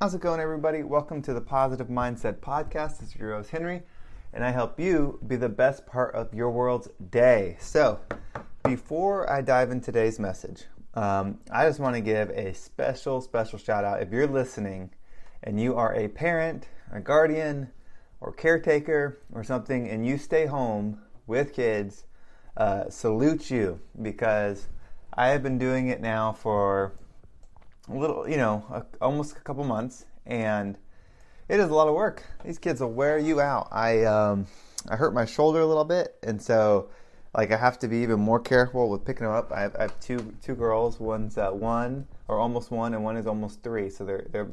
How's it going, everybody? Welcome to the Positive Mindset Podcast. This is your host, Henry, and I help you be the best part of your world's day. So, before I dive in today's message, um, I just want to give a special, special shout out. If you're listening and you are a parent, a guardian, or caretaker, or something, and you stay home with kids, uh, salute you because I have been doing it now for a little, you know, a, almost a couple months, and it is a lot of work. These kids will wear you out. I um, I hurt my shoulder a little bit, and so like I have to be even more careful with picking them up. I have, I have two two girls. One's uh, one or almost one, and one is almost three. So they're they're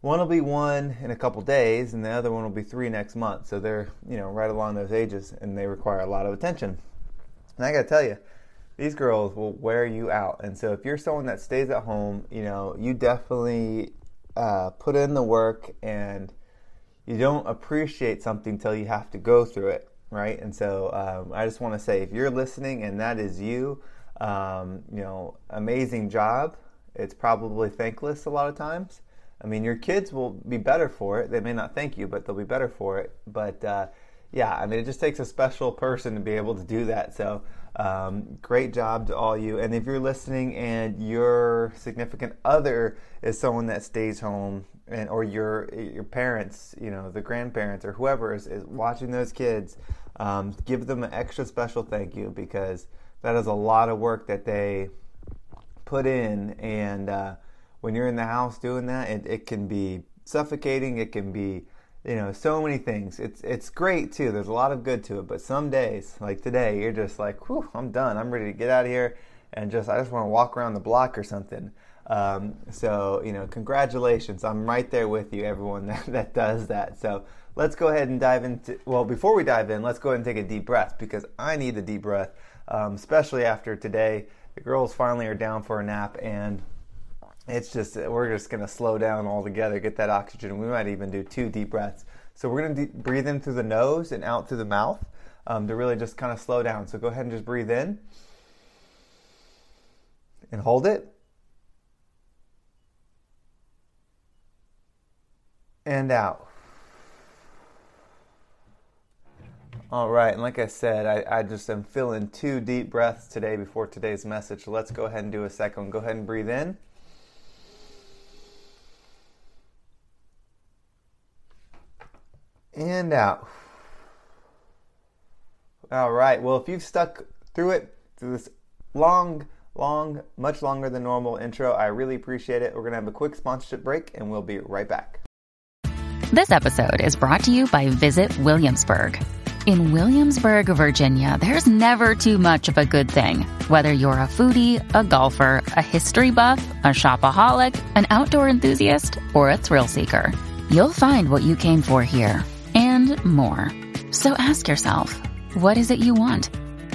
one will be one in a couple days, and the other one will be three next month. So they're you know right along those ages, and they require a lot of attention. And I got to tell you, these girls will wear you out. And so if you're someone that stays at home, you know you definitely uh, put in the work, and you don't appreciate something till you have to go through it, right? And so um, I just want to say, if you're listening and that is you, um, you know, amazing job. It's probably thankless a lot of times I mean, your kids will be better for it. They may not thank you, but they'll be better for it. But uh, yeah, I mean, it just takes a special person to be able to do that. So um, great job to all you. And if you're listening and your significant other is someone that stays home, and or your your parents, you know, the grandparents or whoever is, is watching those kids, um, give them an extra special thank you because that is a lot of work that they put in and. Uh, when you're in the house doing that, it, it can be suffocating. It can be, you know, so many things. It's it's great too. There's a lot of good to it. But some days, like today, you're just like, whew, I'm done. I'm ready to get out of here and just I just want to walk around the block or something. Um, so you know, congratulations. I'm right there with you, everyone that, that does that. So let's go ahead and dive into. Well, before we dive in, let's go ahead and take a deep breath because I need the deep breath, um, especially after today. The girls finally are down for a nap and it's just we're just going to slow down altogether, get that oxygen. We might even do two deep breaths. So we're going to de- breathe in through the nose and out through the mouth um, to really just kind of slow down. So go ahead and just breathe in and hold it. And out. All right, and like I said, I, I just am feeling two deep breaths today before today's message. So let's go ahead and do a second. Go ahead and breathe in. And out. All right. Well, if you've stuck through it, through this long, long, much longer than normal intro, I really appreciate it. We're going to have a quick sponsorship break and we'll be right back. This episode is brought to you by Visit Williamsburg. In Williamsburg, Virginia, there's never too much of a good thing. Whether you're a foodie, a golfer, a history buff, a shopaholic, an outdoor enthusiast, or a thrill seeker, you'll find what you came for here and more. So ask yourself, what is it you want?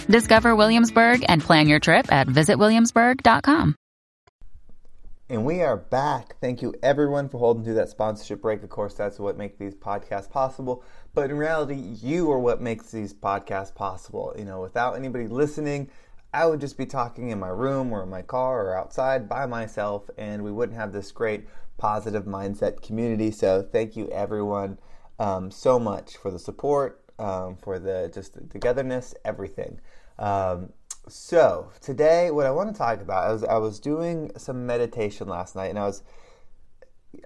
Discover Williamsburg and plan your trip at visitwilliamsburg.com. And we are back. Thank you everyone for holding through that sponsorship break. Of course, that's what makes these podcasts possible. But in reality, you are what makes these podcasts possible. You know, without anybody listening, I would just be talking in my room or in my car or outside by myself, and we wouldn't have this great positive mindset community. So, thank you everyone um, so much for the support, um, for the just the togetherness, everything. Um, so today, what I want to talk about, is I was doing some meditation last night, and I was.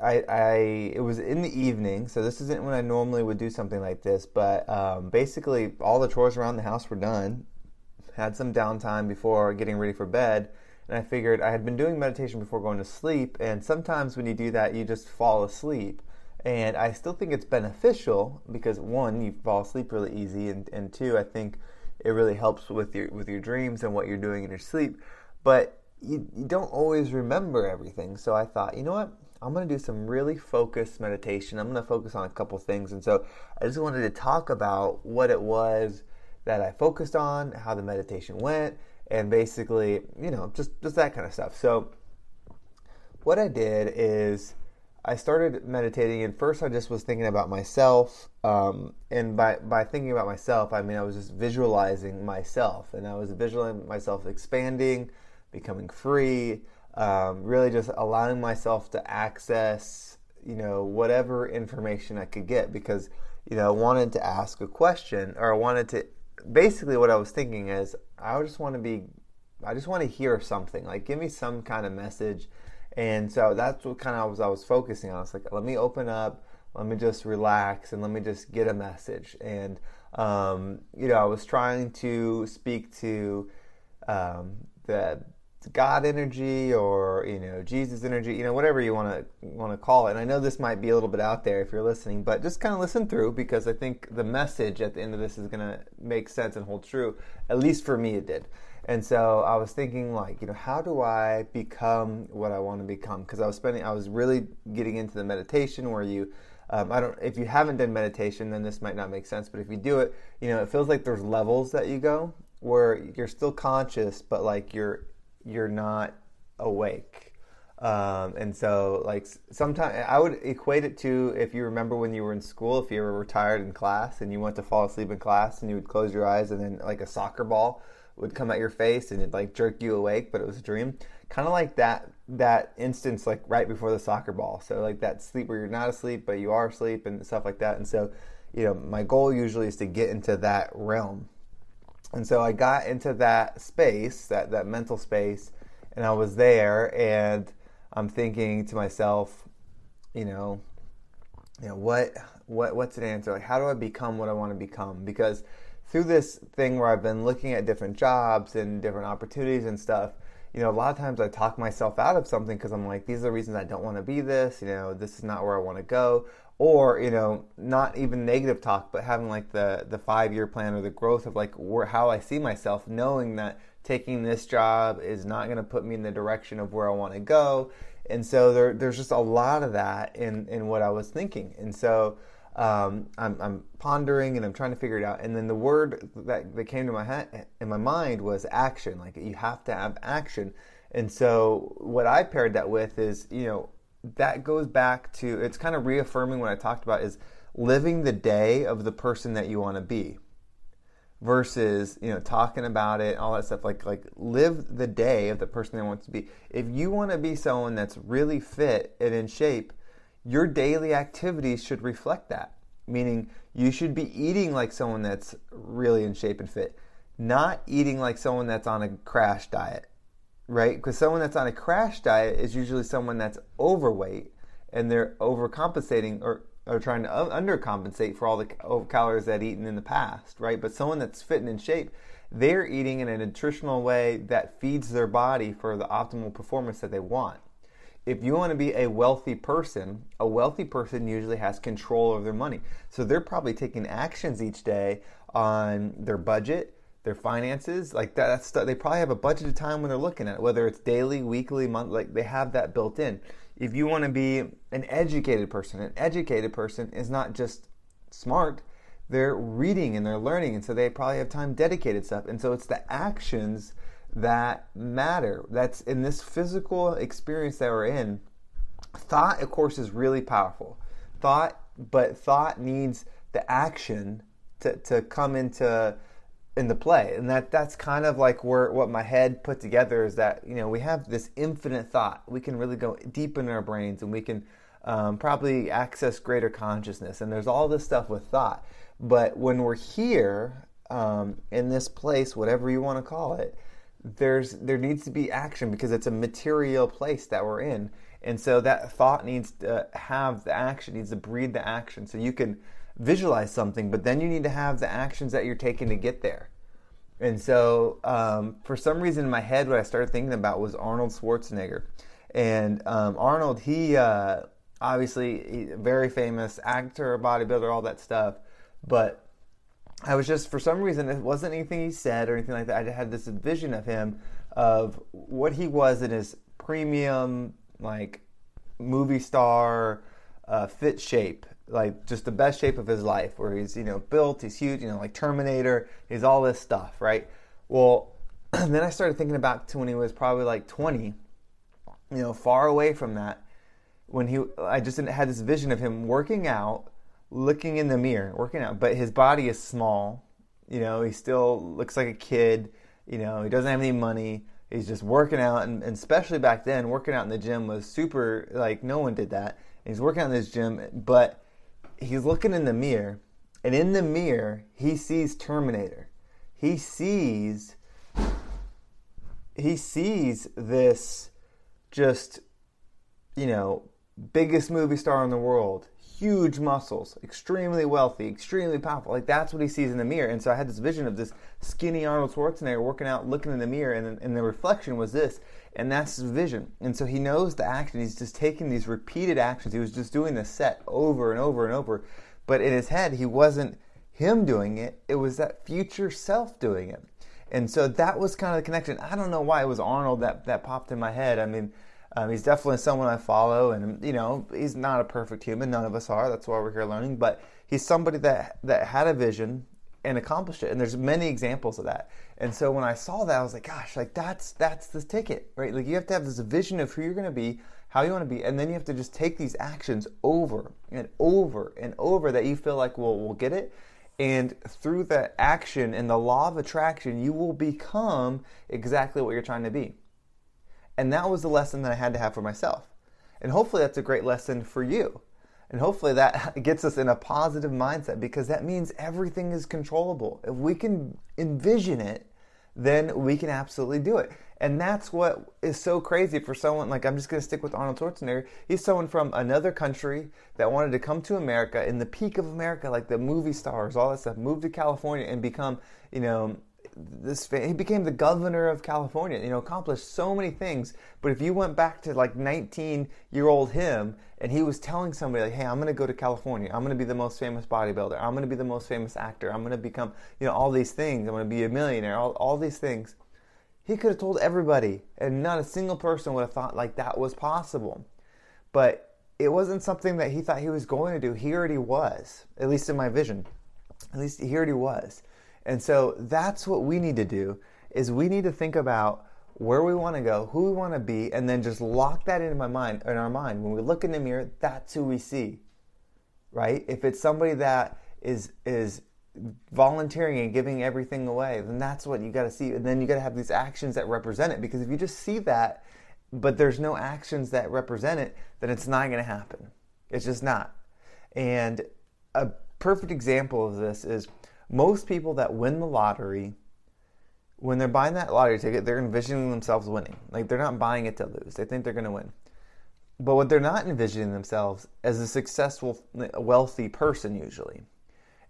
I, I it was in the evening, so this isn't when I normally would do something like this. But um, basically, all the chores around the house were done. Had some downtime before getting ready for bed, and I figured I had been doing meditation before going to sleep. And sometimes when you do that, you just fall asleep. And I still think it's beneficial because one, you fall asleep really easy, and, and two, I think it really helps with your with your dreams and what you're doing in your sleep. But you, you don't always remember everything. So I thought, you know what? I'm going to do some really focused meditation. I'm going to focus on a couple things. And so I just wanted to talk about what it was that I focused on, how the meditation went, and basically, you know, just, just that kind of stuff. So what I did is I started meditating, and first I just was thinking about myself. Um, and by, by thinking about myself, I mean I was just visualizing myself, and I was visualizing myself expanding, becoming free, um, really just allowing myself to access, you know, whatever information I could get because, you know, I wanted to ask a question or I wanted to. Basically, what I was thinking is, I just want to be, I just want to hear something. Like, give me some kind of message. And so that's what kind of was I was focusing on. I was like, let me open up, let me just relax, and let me just get a message. And um, you know, I was trying to speak to um, the God energy or you know Jesus energy, you know whatever you want to want to call it. And I know this might be a little bit out there if you're listening, but just kind of listen through because I think the message at the end of this is going to make sense and hold true. At least for me, it did. And so I was thinking, like, you know, how do I become what I want to become? Because I was spending, I was really getting into the meditation where you um, I don't. If you haven't done meditation, then this might not make sense. But if you do it, you know, it feels like there's levels that you go where you're still conscious, but like you're you're not awake. Um, and so, like sometimes I would equate it to if you remember when you were in school, if you were retired in class and you went to fall asleep in class, and you would close your eyes, and then like a soccer ball would come at your face and it like jerk you awake, but it was a dream. Kind of like that that instance like right before the soccer ball. So like that sleep where you're not asleep but you are asleep and stuff like that. And so, you know, my goal usually is to get into that realm. And so I got into that space, that that mental space, and I was there and I'm thinking to myself, you know, you know, what what what's an answer? Like how do I become what I want to become? Because through this thing where I've been looking at different jobs and different opportunities and stuff, you know, a lot of times I talk myself out of something because I'm like, these are the reasons I don't want to be this, you know, this is not where I want to go. Or, you know, not even negative talk, but having like the, the five year plan or the growth of like where, how I see myself, knowing that taking this job is not going to put me in the direction of where I want to go. And so there, there's just a lot of that in, in what I was thinking. And so, um, I'm, I'm, pondering and I'm trying to figure it out. And then the word that, that came to my head in my mind was action. Like you have to have action. And so what I paired that with is, you know, that goes back to it's kind of reaffirming what I talked about is living the day of the person that you want to be versus you know talking about it all that stuff. Like like live the day of the person that wants to be. If you want to be someone that's really fit and in shape your daily activities should reflect that. Meaning, you should be eating like someone that's really in shape and fit, not eating like someone that's on a crash diet, right? Because someone that's on a crash diet is usually someone that's overweight and they're overcompensating or, or trying to undercompensate for all the calories that eaten in the past, right? But someone that's fit and in shape, they're eating in a nutritional way that feeds their body for the optimal performance that they want if you want to be a wealthy person, a wealthy person usually has control over their money. So they're probably taking actions each day on their budget, their finances, like that. That's they probably have a budgeted time when they're looking at it, whether it's daily, weekly, month. Like they have that built in. If you want to be an educated person, an educated person is not just smart; they're reading and they're learning, and so they probably have time dedicated stuff. And so it's the actions that matter. That's in this physical experience that we're in. Thought, of course, is really powerful. Thought, but thought needs the action to, to come into into play, and that that's kind of like where what my head put together is that you know we have this infinite thought. We can really go deep in our brains, and we can um, probably access greater consciousness. And there's all this stuff with thought. But when we're here um, in this place, whatever you want to call it, there's there needs to be action because it's a material place that we're in and so that thought needs to have the action needs to breed the action so you can visualize something but then you need to have the actions that you're taking to get there. And so um, for some reason in my head what i started thinking about was arnold schwarzenegger. And um, arnold he uh, obviously very famous actor bodybuilder all that stuff. But I was just for some reason it wasn't anything he said or anything like that. I had this vision of him of what he was in his premium like movie star uh, fit shape, like just the best shape of his life, where he's you know built, he's huge, you know like Terminator, he's all this stuff, right? Well, then I started thinking about to when he was probably like 20, you know, far away from that, when he I just had this vision of him working out looking in the mirror, working out, but his body is small. You know, he still looks like a kid. You know, he doesn't have any money. He's just working out, and, and especially back then, working out in the gym was super. Like no one did that. And he's working out in this gym, but he's looking in the mirror, and in the mirror he sees Terminator. He sees he sees this just you know biggest movie star in the world huge muscles, extremely wealthy, extremely powerful. Like that's what he sees in the mirror. And so I had this vision of this skinny Arnold Schwarzenegger working out, looking in the mirror, and, and the reflection was this. And that's his vision. And so he knows the action. He's just taking these repeated actions. He was just doing the set over and over and over. But in his head, he wasn't him doing it, it was that future self doing it. And so that was kind of the connection. I don't know why it was Arnold that, that popped in my head. I mean, um, he's definitely someone I follow, and you know, he's not a perfect human. None of us are. That's why we're here learning. But he's somebody that that had a vision and accomplished it. And there's many examples of that. And so when I saw that, I was like, gosh, like that's that's the ticket, right? Like you have to have this vision of who you're going to be, how you want to be, and then you have to just take these actions over and over and over that you feel like will will get it. And through that action and the law of attraction, you will become exactly what you're trying to be. And that was the lesson that I had to have for myself. And hopefully that's a great lesson for you. And hopefully that gets us in a positive mindset because that means everything is controllable. If we can envision it, then we can absolutely do it. And that's what is so crazy for someone like I'm just going to stick with Arnold Schwarzenegger. He's someone from another country that wanted to come to America in the peak of America, like the movie stars, all that stuff, move to California and become, you know, this he became the governor of California. You know, accomplished so many things. But if you went back to like 19 year old him, and he was telling somebody like, "Hey, I'm going to go to California. I'm going to be the most famous bodybuilder. I'm going to be the most famous actor. I'm going to become, you know, all these things. I'm going to be a millionaire. All, all these things." He could have told everybody, and not a single person would have thought like that was possible. But it wasn't something that he thought he was going to do. He already was, at least in my vision. At least he already was. And so that's what we need to do is we need to think about where we want to go, who we want to be, and then just lock that into my mind in our mind. When we look in the mirror, that's who we see. Right? If it's somebody that is is volunteering and giving everything away, then that's what you got to see. And then you got to have these actions that represent it because if you just see that but there's no actions that represent it, then it's not going to happen. It's just not. And a perfect example of this is most people that win the lottery, when they're buying that lottery ticket, they're envisioning themselves winning. Like they're not buying it to lose. They think they're going to win. But what they're not envisioning themselves as a successful, wealthy person usually.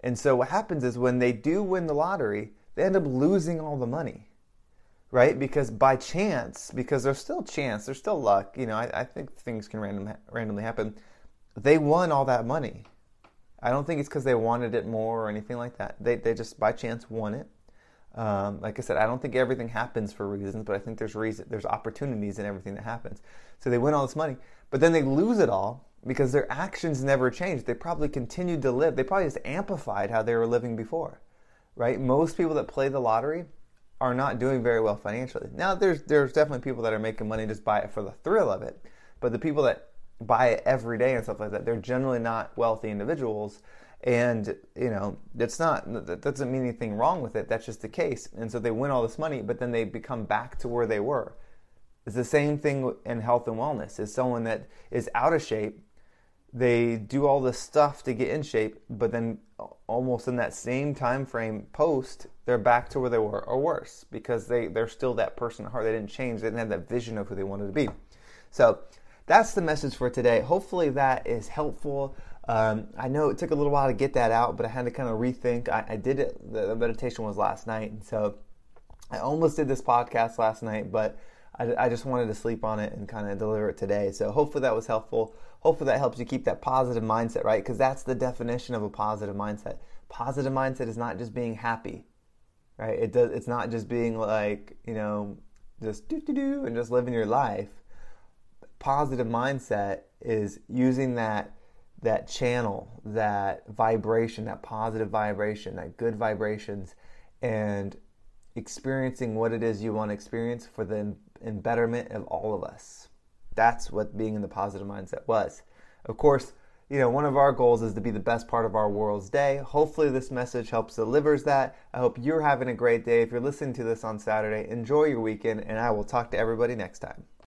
And so what happens is when they do win the lottery, they end up losing all the money, right? Because by chance, because there's still chance, there's still luck. You know, I, I think things can random, randomly happen. They won all that money, I don't think it's because they wanted it more or anything like that. They, they just by chance won it. Um, like I said, I don't think everything happens for reasons, but I think there's reason, there's opportunities in everything that happens. So they win all this money, but then they lose it all because their actions never changed. They probably continued to live. They probably just amplified how they were living before, right? Most people that play the lottery are not doing very well financially. Now, there's there's definitely people that are making money just by it for the thrill of it, but the people that buy it every day and stuff like that. They're generally not wealthy individuals. And, you know, it's not, that doesn't mean anything wrong with it. That's just the case. And so they win all this money, but then they become back to where they were. It's the same thing in health and wellness. Is someone that is out of shape, they do all this stuff to get in shape, but then almost in that same time frame post, they're back to where they were or worse because they, they're still that person at heart. They didn't change. They didn't have that vision of who they wanted to be. So that's the message for today. Hopefully, that is helpful. Um, I know it took a little while to get that out, but I had to kind of rethink. I, I did it, the, the, meditation was last night, and so I almost did this podcast last night, but I, I just wanted to sleep on it and kind of deliver it today. So hopefully that was helpful. Hopefully that helps you keep that positive mindset, right? Because that's the definition of a positive mindset. Positive mindset is not just being happy, right? It does. It's not just being like you know, just do do do and just living your life positive mindset is using that that channel, that vibration, that positive vibration, that good vibrations, and experiencing what it is you want to experience for the in betterment of all of us. That's what being in the positive mindset was. Of course, you know, one of our goals is to be the best part of our world's day. Hopefully, this message helps delivers that. I hope you're having a great day. If you're listening to this on Saturday, enjoy your weekend, and I will talk to everybody next time.